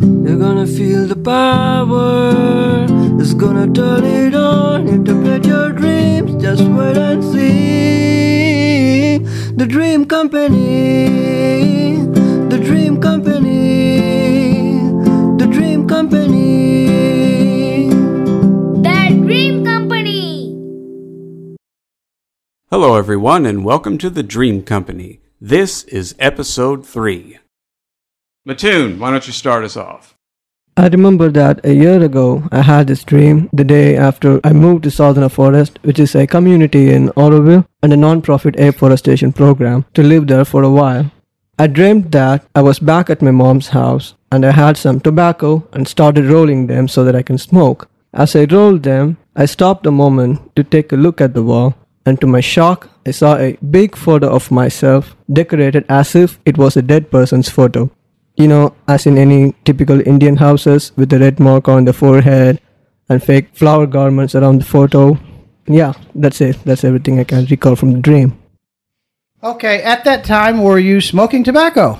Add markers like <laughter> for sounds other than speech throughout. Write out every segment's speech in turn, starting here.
You're gonna feel the power. It's gonna turn it on. Interpret your dreams. Just wait and see. The Dream Company. The Dream Company. The Dream Company. The Dream Company. Hello, everyone, and welcome to the Dream Company. This is episode three. Midhun, why don't you start us off? I remember that a year ago I had this dream the day after I moved to Sadhana Forest, which is a community in Auroville and a non-profit afforestation program, to live there for a while. I dreamed that I was back at my mom's house and I had some tobacco and started rolling them so that I can smoke. As I rolled them, I stopped a moment to take a look at the wall, and to my shock, I saw a big photo of myself decorated as if it was a dead person's photo you know, as in any typical Indian houses with the red mark on the forehead and fake flower garments around the photo. Yeah, that's it. That's everything I can recall from the dream. Okay, at that time, were you smoking tobacco?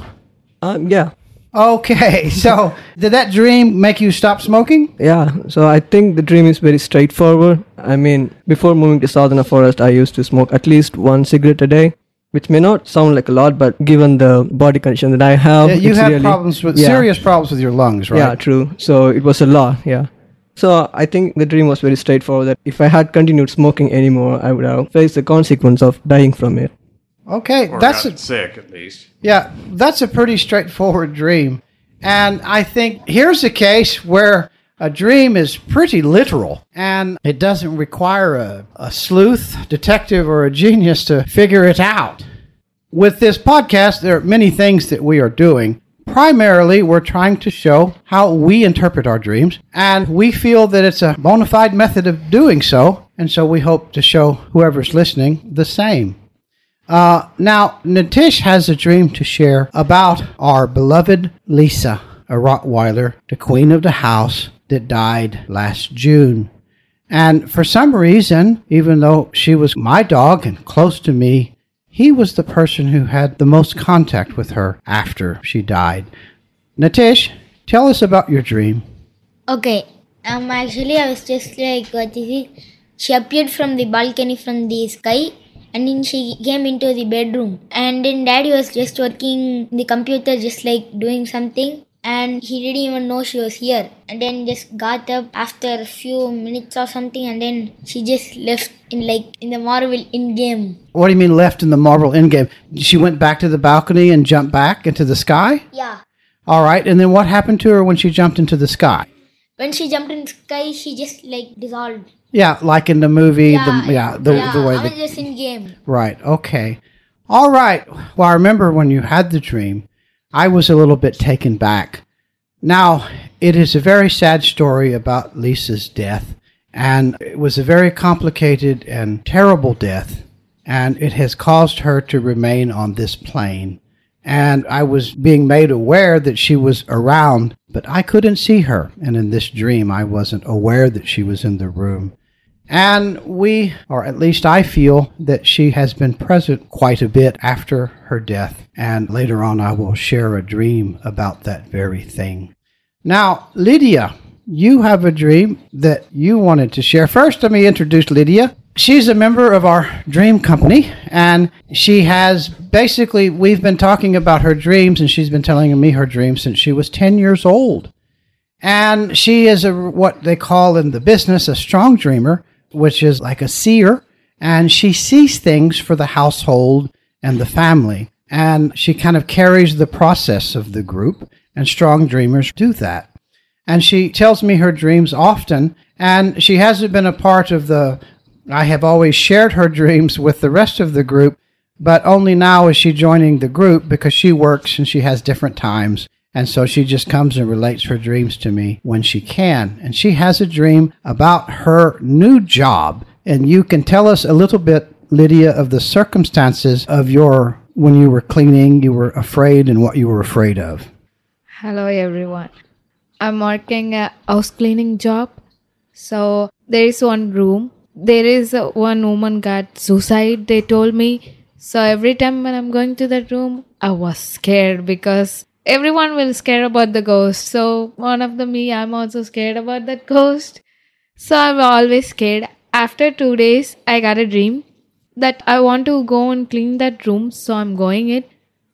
Um, yeah, Okay, <laughs> so did that dream make you stop smoking? yeah. So I think the dream is very straightforward. I mean, before moving to Sadhana Forest, I used to smoke at least one cigarette a day, which may not sound like a lot, but given the body condition that I have, Yeah, you it's had really- problems with yeah. serious problems with your lungs, right? Yeah, true. So it was a lot, yeah. So I think the dream was very straightforward that if I had continued smoking anymore, I would have faced the consequence of dying from it. Okay, Or that's gotten a, sick, at least. yeah, that's a pretty straightforward dream. And I think here's a case where a dream is pretty literal and it doesn't require a, a sleuth, detective, or a genius to figure it out. With this podcast, there are many things that we are doing. Primarily, we're trying to show how we interpret our dreams, and we feel that it's a bona fide method of doing so, and so we hope to show whoever's listening the same. Uh, now, Nithish has a dream to share about our beloved Lisa, a Rottweiler, the queen of the house that died last June. And for some reason, even though she was my dog and close to me, he was the person who had the most contact with her after she died. Nithish, tell us about your dream. Okay. Um. Actually, I was just like, what is it? She appeared from the balcony from the sky, and then she came into the bedroom. And then Daddy was just working the computer, just like doing something. And he didn't even know she was here. And then just got up after a few minutes or something, and then she just left in like in the Marvel Endgame. What do you mean left in the Marvel Endgame? She went back to the balcony and jumped back into the sky? Yeah. All right, and then what happened to her when she jumped into the sky? When she jumped in the sky, she just like dissolved. Yeah, like in the movie, the, yeah, the, yeah, the way I was the, just in game. Right. Okay. All right. Well, I remember when you had the dream, I was a little bit taken back. Now, it is a very sad story about Lisa's death, and it was a very complicated and terrible death, and it has caused her to remain on this plane. And I was being made aware that she was around, but I couldn't see her. And in this dream, I wasn't aware that she was in the room. And we, or at least I feel, that she has been present quite a bit after her death. And later on, I will share a dream about that very thing. Now, Lidya, you have a dream that you wanted to share. First, let me introduce Lidya. She's a member of our dream company, and she has basically, we've been talking about her dreams, and she's been telling me her dreams since she was 10 years old. And she is a what they call in the business a strong dreamer, which is like a seer, and she sees things for the household and the family. And she kind of carries the process of the group, and strong dreamers do that. And she tells me her dreams often, and she hasn't been a part of the I have always shared her dreams with the rest of the group, but only now is she joining the group because she works and she has different times. And so she just comes and relates her dreams to me when she can. And she has a dream about her new job. And you can tell us a little bit, Lidya, of the circumstances of your, when you were cleaning, you were afraid and what you were afraid of. Hello everyone. I'm working a house cleaning job. So there is one room. There is one woman got suicide. They told me. So every time when I'm going to that room, I was scared because everyone will scare about the ghost. So one of the me, I'm also scared about that ghost. So I'm always scared. After two days, I got a dream that I want to go and clean that room. So I'm going it.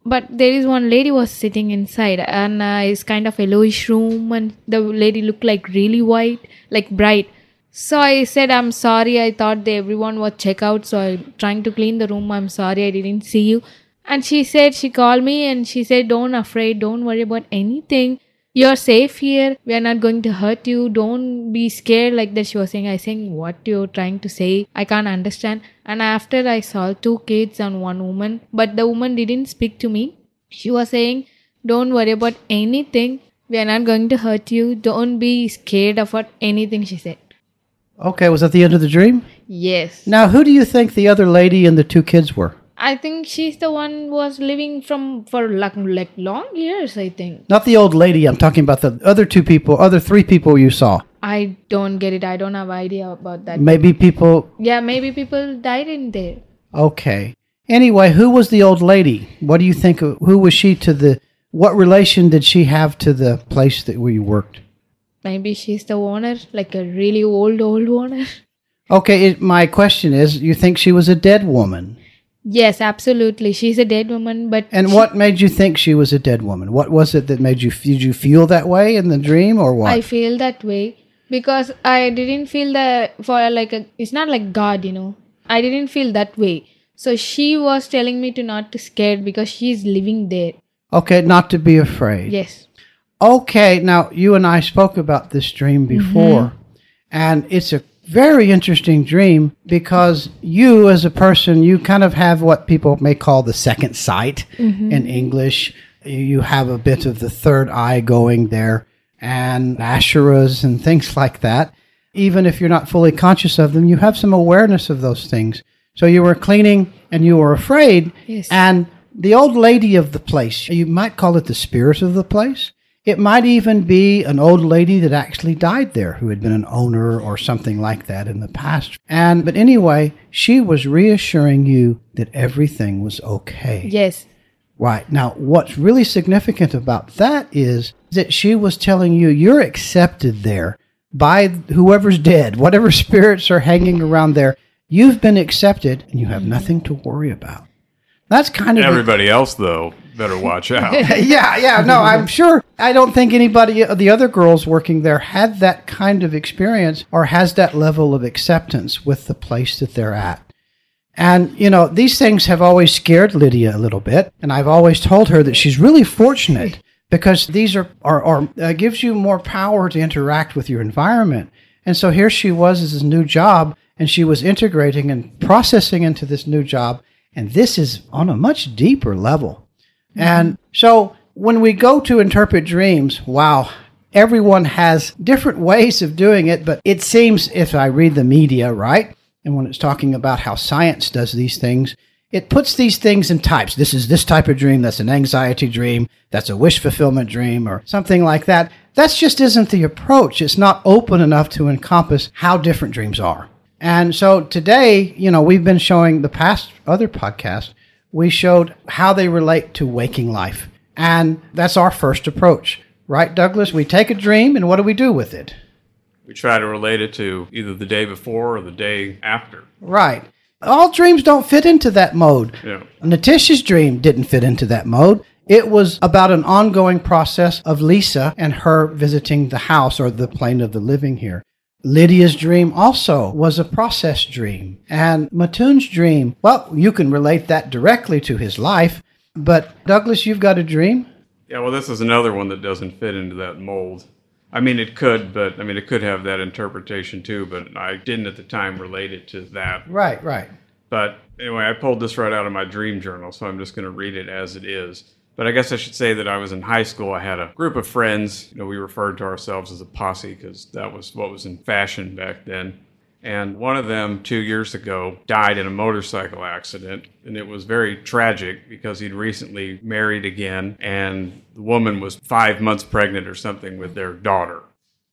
But there is one lady was sitting inside and uh, it's kind of yellowish room and the lady looked like really white, like bright. So I said, I'm sorry. I thought everyone was check out. So I'm trying to clean the room. I'm sorry. I didn't see you. And she said, she called me and she said, don't afraid. Don't worry about anything. You're safe here. We are not going to hurt you. Don't be scared like that. She was saying, I saying what you're trying to say. I can't understand. And after I saw two kids and one woman, but the woman didn't speak to me. She was saying, don't worry about anything. We are not going to hurt you. Don't be scared about anything, she said. Okay, was that the end of the dream? Yes. Now, who do you think the other lady and the two kids were? I think she's the one who was living from for like, like long years, I think. Not the old lady. I'm talking about the other two people, other three people you saw. I don't get it. I don't have idea about that. Maybe people. Yeah, maybe people died in there. Okay. Anyway, who was the old lady? What do you think? Who was she to the? What relation did she have to the place that we worked? Maybe she's the owner, like a really old, old owner. Okay, it, my question is: You think she was a dead woman? Yes, absolutely. She's a dead woman, but And what made you think she was a dead woman? What was it that made you? Did you feel that way in the dream, or what? I feel that way because I didn't feel that for like a. It's not like God, you know. I didn't feel that way. So she was telling me to not to scared because she's living there. okay, not to be afraid. Yes. Okay, now you and I spoke about this dream mm-hmm. before, and it's a very interesting dream because you, as a person, you kind of have what people may call the second sight mm-hmm. in English. You have a bit of the third eye going there, and asheras and things like that. Even if you're not fully conscious of them, you have some awareness of those things. So you were cleaning and you were afraid, Yes. and the old lady of the place, you might call it the spirit of the place. It might even be an old lady that actually died there who had been an owner or something like that in the past. And, but anyway, she was reassuring you that everything was okay. Yes. Right. Now, what's really significant about that is that she was telling you you're accepted there by whoever's dead, whatever <laughs> spirits are hanging around there. You've been accepted and you have nothing to worry about. That's kind of the- Everybody else, though, better watch out. <laughs> yeah, yeah. No, I'm sure. I don't think anybody, of the other girls working there, had that kind of experience or has that level of acceptance with the place that they're at. And, you know, these things have always scared Lidya a little bit. And I've always told her that she's really fortunate because these are, are, are uh, gives you more power to interact with your environment. And so here she was as a new job and she was integrating and processing into this new job. And this is on a much deeper level. And so when we go to interpret dreams, wow, everyone has different ways of doing it, but it seems if I read the media, right? And when it's talking about how science does these things, it puts these things in types. This is this type of dream, that's an anxiety dream, that's a wish fulfillment dream, or something like that. That just isn't the approach. It's not open enough to encompass how different dreams are. And so today, you know, we've been showing the past other podcasts, we showed how they relate to waking life. And that's our first approach, right, Douglas? We take a dream and what do we do with it? we try to relate it to either the day before or the day after. Right. All dreams don't fit into that mode. Yeah. Nithish's dream didn't fit into that mode. It was about an ongoing process of Lisa and her visiting the house or the plane of the living here. Lidya's dream also was a process dream. And Midhun's dream, well, you can relate that directly to his life. But Douglas, you've got a dream? Yeah, well, this is another one that doesn't fit into that mold. I mean, it could, but I mean, it could have that interpretation too, but I didn't at the time relate it to that. Right, right. But anyway, I pulled this right out of my dream journal, so I'm just going to read it as it is. But I guess I should say that I was in high school. I had a group of friends. You know, we referred to ourselves as a posse because that was what was in fashion back then. And one of them, two years ago, died in a motorcycle accident. And it was very tragic because he'd recently married again, and the woman was five months pregnant or something with their daughter.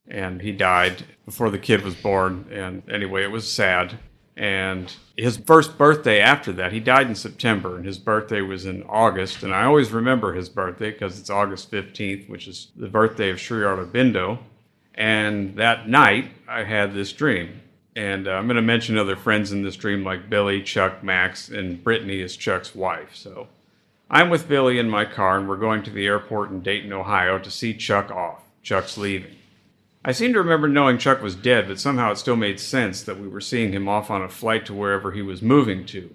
And he died before the kid was born. And anyway, it was sad. And his first birthday after that, he died in September, and his birthday was in August. And I always remember his birthday because it's August 15th, which is the birthday of Sri Aurobindo. And that night, I had this dream. And uh, I'm going to mention other friends in this dream like Billy, Chuck, Max, and Brittany is Chuck's wife. So I'm with Billy in my car, and we're going to the airport in Dayton, Ohio to see Chuck off. Chuck's leaving. I seem to remember knowing Chuck was dead, but somehow it still made sense that we were seeing him off on a flight to wherever he was moving to.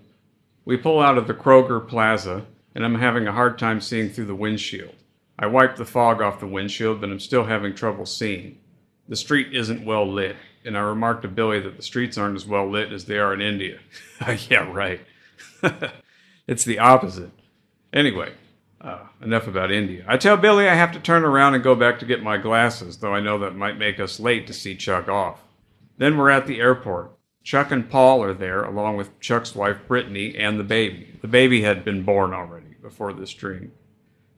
We pull out of the Kroger Plaza, and I'm having a hard time seeing through the windshield. I wipe the fog off the windshield, but I'm still having trouble seeing. The street isn't well lit, and I remarked to Billy that the streets aren't as well lit as they are in India. <laughs> yeah, right. <laughs> it's the opposite. Anyway, uh, enough about India. I tell Billy I have to turn around and go back to get my glasses, though I know that might make us late to see Chuck off. Then we're at the airport. Chuck and Paul are there, along with Chuck's wife Brittany and the baby. The baby had been born already before this dream.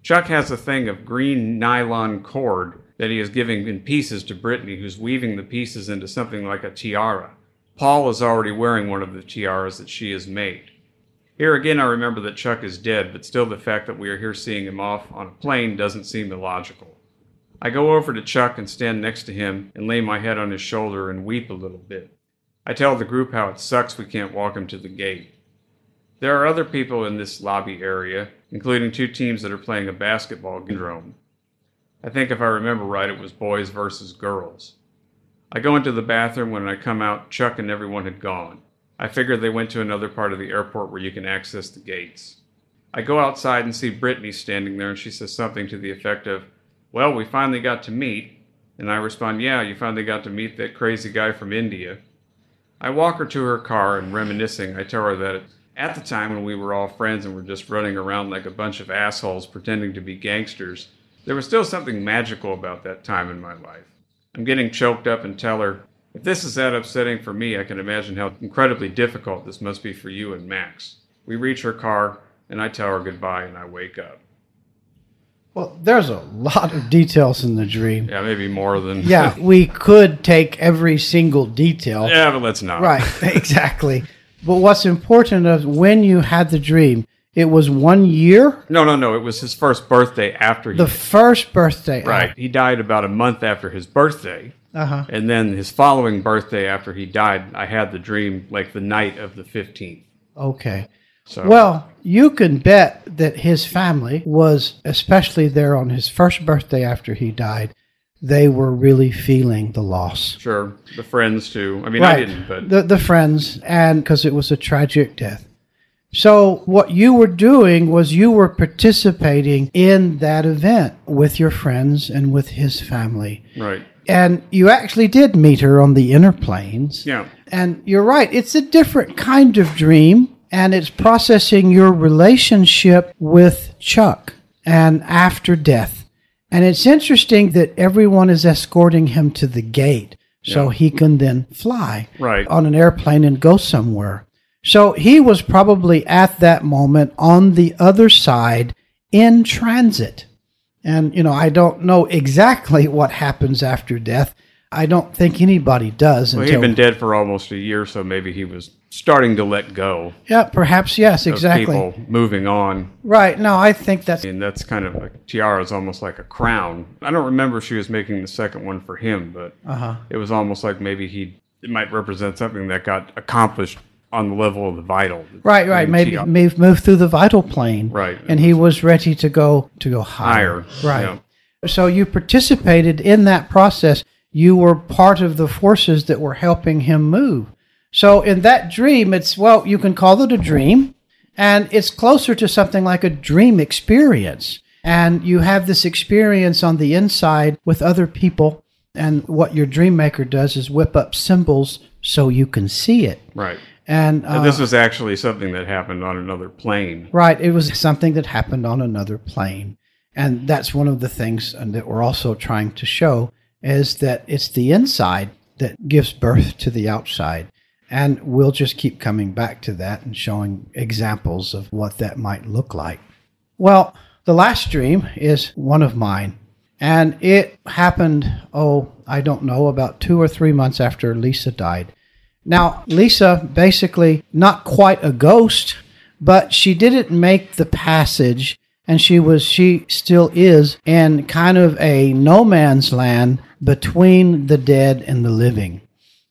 Chuck has a thing of green nylon cord that he is giving in pieces to Brittany, who's weaving the pieces into something like a tiara. Paul is already wearing one of the tiaras that she has made. Here again, I remember that Chuck is dead, but still the fact that we are here seeing him off on a plane doesn't seem illogical. I go over to Chuck and stand next to him and lay my head on his shoulder and weep a little bit. I tell the group how it sucks we can't walk him to the gate. There are other people in this lobby area, including two teams that are playing a basketball game. I think if I remember right, it was boys versus girls. I go into the bathroom. When I come out, Chuck and everyone had gone. I figured they went to another part of the airport where you can access the gates. I go outside and see Brittany standing there, and she says something to the effect of, Well, we finally got to meet. And I respond, Yeah, you finally got to meet that crazy guy from India. I walk her to her car, and reminiscing, I tell her that at the time when we were all friends and were just running around like a bunch of assholes pretending to be gangsters, there was still something magical about that time in my life. I'm getting choked up and tell her, if this is that upsetting for me, I can imagine how incredibly difficult this must be for you and Max. We reach her car, and I tell her goodbye, and I wake up. Well, there's a lot of details in the dream. Yeah, maybe more than. Yeah, <laughs> we could take every single detail. yeah, but let's not. Right, <laughs> exactly. But what's important is when you had the dream, it was one year, No, no, no. It was his first birthday after he. the first birthday. right. He died about a month after his birthday. Uh huh. And then his following birthday after he died, I had the dream like the night of the 15th. Okay. So, Well, you can bet that his family was, especially there on his first birthday after he died, they were really feeling the loss. sure. The friends too. I mean, I didn't, but the the friends, and because it was a tragic death. So what you were doing was you were participating in that event with your friends and with his family, right. And you actually did meet her on the inner planes. Yeah. And you're right; it's a different kind of dream, and it's processing your relationship with Chuck and after death. And it's interesting that everyone is escorting him to the gate so Yeah. he can then fly Right. on an airplane and go somewhere. So he was probably at that moment on the other side in transit. And, you know, I don't know exactly <laughs> what happens after death. I don't think anybody does Well, he'd been dead for almost a year, so maybe he was starting to let go yeah, perhaps, yes, exactly. people moving on. Right. No, I think that's. And that's kind of like tiara is almost like a crown. I don't remember if she was making the second one for him, but Uh huh. it was almost like maybe he it might represent something that got accomplished on the level of the vital. Right, right. Maybe move move through the vital plane. Right. And he was ready to go to go higher. higher. Right. Yeah. So you participated in that process. You were part of the forces that were helping him move. So in that dream, it's well, you can call it a dream, and it's closer to something like a dream experience. And you have this experience on the inside with other people. And what your dream maker does is whip up symbols so you can see it. Right. And, uh, this was actually something that happened on another plane. Right. It was something that happened on another plane. And that's one of the things that we're also trying to show is that it's the inside that gives birth to the outside. And we'll just keep coming back to that and showing examples of what that might look like. Well, the last dream is one of mine. And it happened, oh, I don't know, about two or three months after Lisa died. Now, Lisa basically not quite a ghost, but she didn't make the passage and she was she still is in kind of a no man's land between the dead and the living.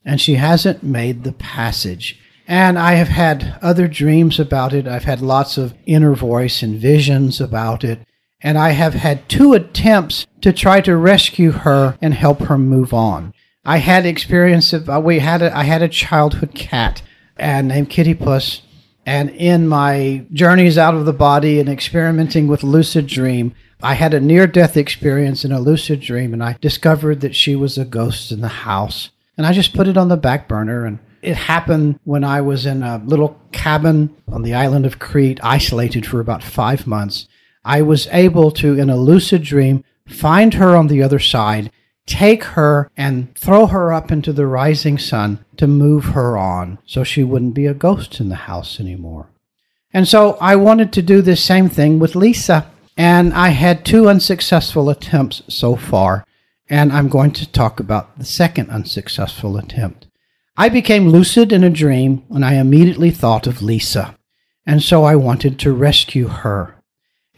And she hasn't made the passage. And I have had other dreams about it. I've had lots of inner voice and visions about it. And I have had two attempts to try to rescue her and help her move on. I had experience of uh, we had a, I had a childhood cat and named Kitty Puss, and in my journeys out of the body and experimenting with lucid dream, I had a near death experience in a lucid dream, and I discovered that she was a ghost in the house, and I just put it on the back burner and. It happened when I was in a little cabin on the island of Crete, isolated for about five months. I was able to, in a lucid dream, find her on the other side take her and throw her up into the rising sun to move her on so she wouldn't be a ghost in the house anymore. And so I wanted to do the same thing with Lisa. And I had two unsuccessful attempts so far. And I'm going to talk about the second unsuccessful attempt. I became lucid in a dream and I immediately thought of Lisa. And so I wanted to rescue her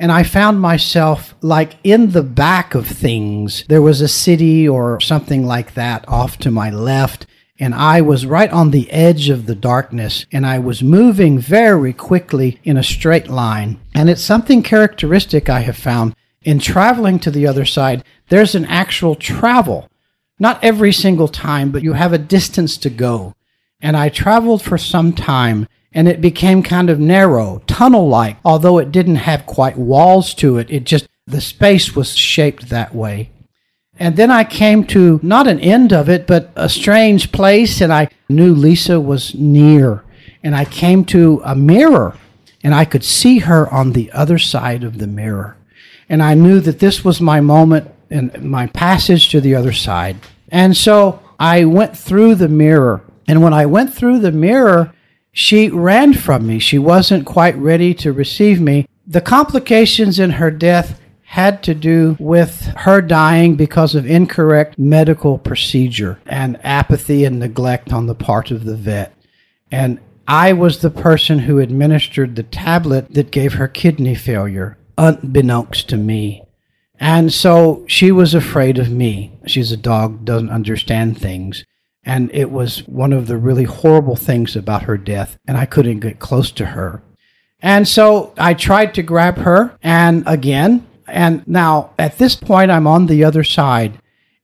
and I found myself like in the back of things. There was a city or something like that off to my left, and I was right on the edge of the darkness, and I was moving very quickly in a straight line. And it's something characteristic I have found in traveling to the other side. There's an actual travel. Not every single time, but you have a distance to go. And I traveled for some time and it became kind of narrow, tunnel like, although it didn't have quite walls to it. It just, the space was shaped that way. And then I came to not an end of it, but a strange place, and I knew Lisa was near. And I came to a mirror, and I could see her on the other side of the mirror. And I knew that this was my moment and my passage to the other side. And so I went through the mirror. And when I went through the mirror, she ran from me. She wasn't quite ready to receive me. The complications in her death had to do with her dying because of incorrect medical procedure and apathy and neglect on the part of the vet. And I was the person who administered the tablet that gave her kidney failure, unbeknownst to me. And so she was afraid of me. She's a dog, doesn't understand things. And it was one of the really horrible things about her death, and I couldn't get close to her. And so I tried to grab her, and again, and now at this point, I'm on the other side,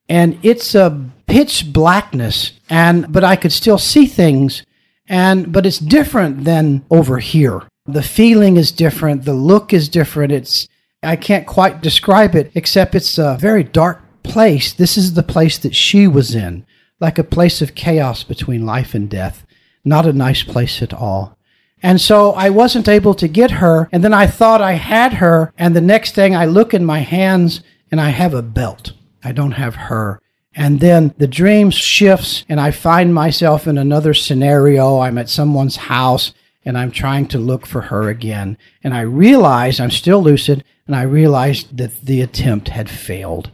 and it's a pitch blackness, and but I could still see things, and but it's different than over here. The feeling is different, the look is different. It's I can't quite describe it, except it's a very dark place. This is the place that she was in like a place of chaos between life and death. Not a nice place at all. And so I wasn't able to get her. And then I thought I had her. And the next thing I look in my hands and I have a belt. I don't have her. And then the dream shifts and I find myself in another scenario. I'm at someone's house and I'm trying to look for her again. And I realize I'm still lucid and I realize that the attempt had failed.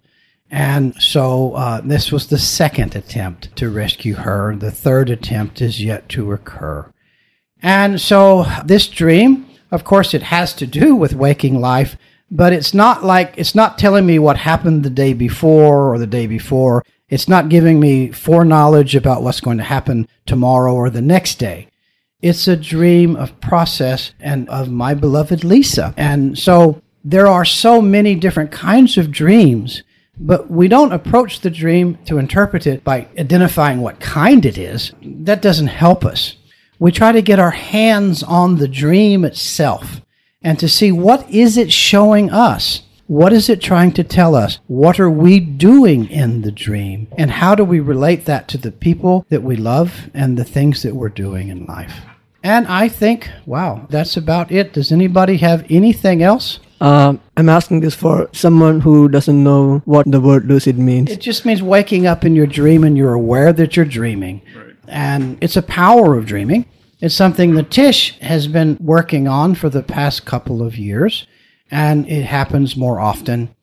And so uh, this was the second attempt to rescue her. The third attempt is yet to occur. And so this dream, of course, it has to do with waking life, but it's not like it's not telling me what happened the day before or the day before. It's not giving me foreknowledge about what's going to happen tomorrow or the next day. It's a dream of process and of my beloved Lisa. And so there are so many different kinds of dreams but we don't approach the dream to interpret it by identifying what kind it is. That doesn't help us. We try to get our hands on the dream itself and to see what is it showing us? What is it trying to tell us? What are we doing in the dream? And how do we relate that to the people that we love and the things that we're doing in life? And I think, wow, that's about it. Does anybody have anything else? Um, I'm asking this for someone who doesn't know what the word lucid means. It just means waking up in your dream and you're aware that you're dreaming. Right. And it's a power of dreaming. It's something that Tish has been working on for the past couple of years, and it happens more often.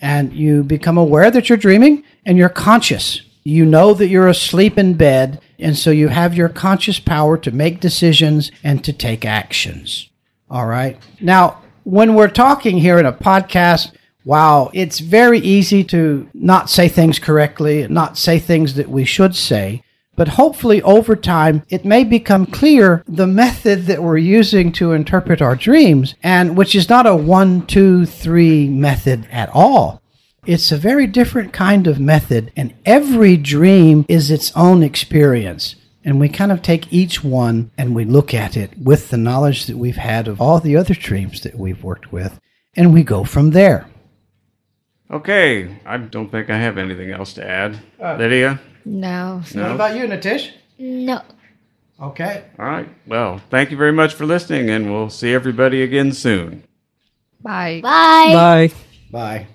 And you become aware that you're dreaming and you're conscious. You know that you're asleep in bed And so you have your conscious power to make decisions and to take actions. All right. Now, when we're talking here in a podcast, wow, it's very easy to not say things correctly, not say things that we should say. But hopefully, over time, it may become clear the method that we're using to interpret our dreams, and which is not a one, two, three method at all. It's a very different kind of method, and every dream is its own experience. And we kind of take each one and we look at it with the knowledge that we've had of all the other dreams that we've worked with, and we go from there. Okay, I don't think I have anything else to add. Uh, Lidya? No. What No? about you, Nithish? No. Okay. All right. Well, thank you very much for listening, and we'll see everybody again soon. Bye. Bye. Bye. Bye.